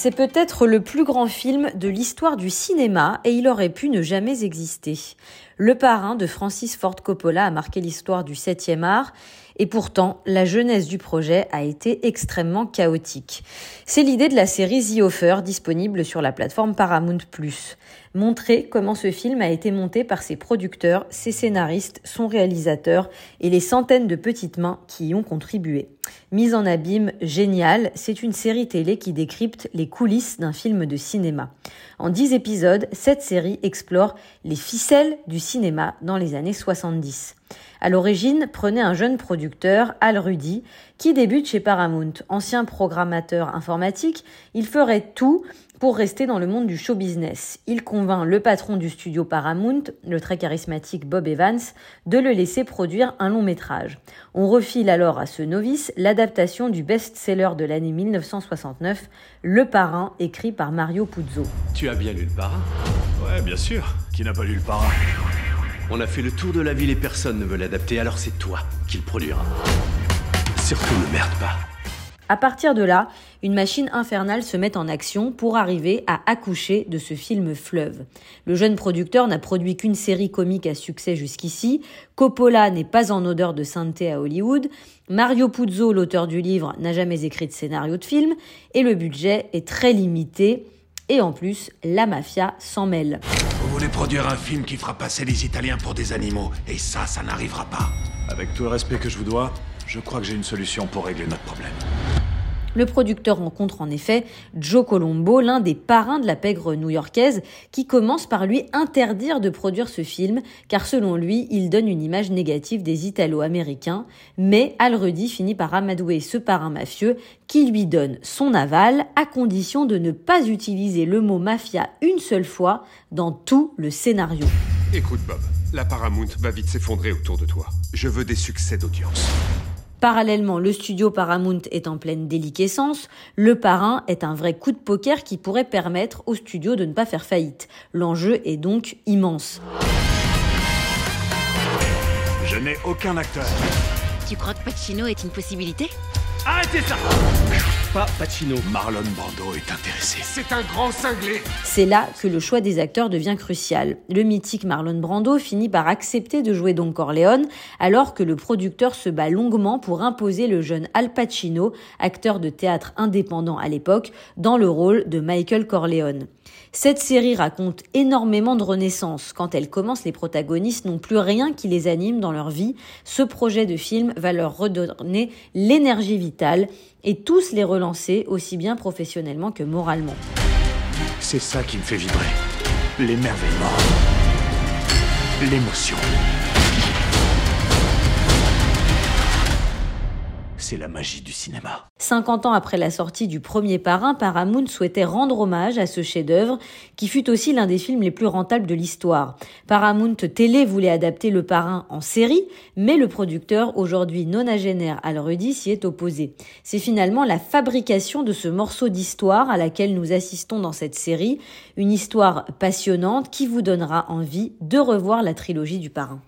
C'est peut-être le plus grand film de l'histoire du cinéma et il aurait pu ne jamais exister. Le parrain de Francis Ford Coppola a marqué l'histoire du 7e art et pourtant, la jeunesse du projet a été extrêmement chaotique. C'est l'idée de la série The Offer disponible sur la plateforme Paramount+. Montrer comment ce film a été monté par ses producteurs, ses scénaristes, son réalisateur et les centaines de petites mains qui y ont contribué. Mise en abîme géniale, c'est une série télé qui décrypte les coulisses d'un film de cinéma. En dix épisodes, cette série explore les ficelles du cinéma dans les années 70. À l'origine, prenait un jeune producteur, Al Rudy, qui débute chez Paramount. Ancien programmateur informatique, il ferait tout pour rester dans le monde du show business. Il convainc le patron du studio Paramount, le très charismatique Bob Evans, de le laisser produire un long métrage. On refile alors à ce novice l'adaptation du best-seller de l'année 1969, Le Parrain, écrit par Mario Puzo. Tu as bien lu Le Parrain? Ouais, bien sûr. Qui n'a pas lu Le Parrain? On a fait le tour de la ville et personne ne veut l'adapter, alors c'est toi qui le produira. Surtout ne merde pas. À partir de là, une machine infernale se met en action pour arriver à accoucher de ce film fleuve. Le jeune producteur n'a produit qu'une série comique à succès jusqu'ici, Coppola n'est pas en odeur de sainteté à Hollywood, Mario Puzo, l'auteur du livre, n'a jamais écrit de scénario de film, et le budget est très limité, et en plus, la mafia s'en mêle. Voulez produire un film qui fera passer les Italiens pour des animaux, et ça, ça n'arrivera pas. Avec tout le respect que je vous dois, je crois que j'ai une solution pour régler notre problème. Le producteur rencontre en effet Joe Colombo, l'un des parrains de la pègre new-yorkaise, qui commence par lui interdire de produire ce film, car selon lui, il donne une image négative des Italo-Américains. Mais Al finit par amadouer ce parrain mafieux, qui lui donne son aval, à condition de ne pas utiliser le mot mafia une seule fois dans tout le scénario. Écoute Bob, la Paramount va vite s'effondrer autour de toi. Je veux des succès d'audience. Parallèlement, le studio Paramount est en pleine déliquescence. Le parrain est un vrai coup de poker qui pourrait permettre au studio de ne pas faire faillite. L'enjeu est donc immense. Je n'ai aucun acteur. Tu crois que Pacino est une possibilité? Arrêtez ça Pas Pacino. Marlon Brando est intéressé. C'est un grand cinglé. C'est là que le choix des acteurs devient crucial. Le mythique Marlon Brando finit par accepter de jouer Don Corleone, alors que le producteur se bat longuement pour imposer le jeune Al Pacino, acteur de théâtre indépendant à l'époque, dans le rôle de Michael Corleone. Cette série raconte énormément de renaissance. Quand elle commence, les protagonistes n'ont plus rien qui les anime dans leur vie. Ce projet de film va leur redonner l'énergie vitale et tous les relancer aussi bien professionnellement que moralement. C'est ça qui me fait vibrer. L'émerveillement. L'émotion. C'est la magie du cinéma. 50 ans après la sortie du premier parrain, Paramount souhaitait rendre hommage à ce chef-d'œuvre qui fut aussi l'un des films les plus rentables de l'histoire. Paramount Télé voulait adapter le parrain en série, mais le producteur, aujourd'hui nonagénaire Al Rudy, s'y est opposé. C'est finalement la fabrication de ce morceau d'histoire à laquelle nous assistons dans cette série, une histoire passionnante qui vous donnera envie de revoir la trilogie du parrain.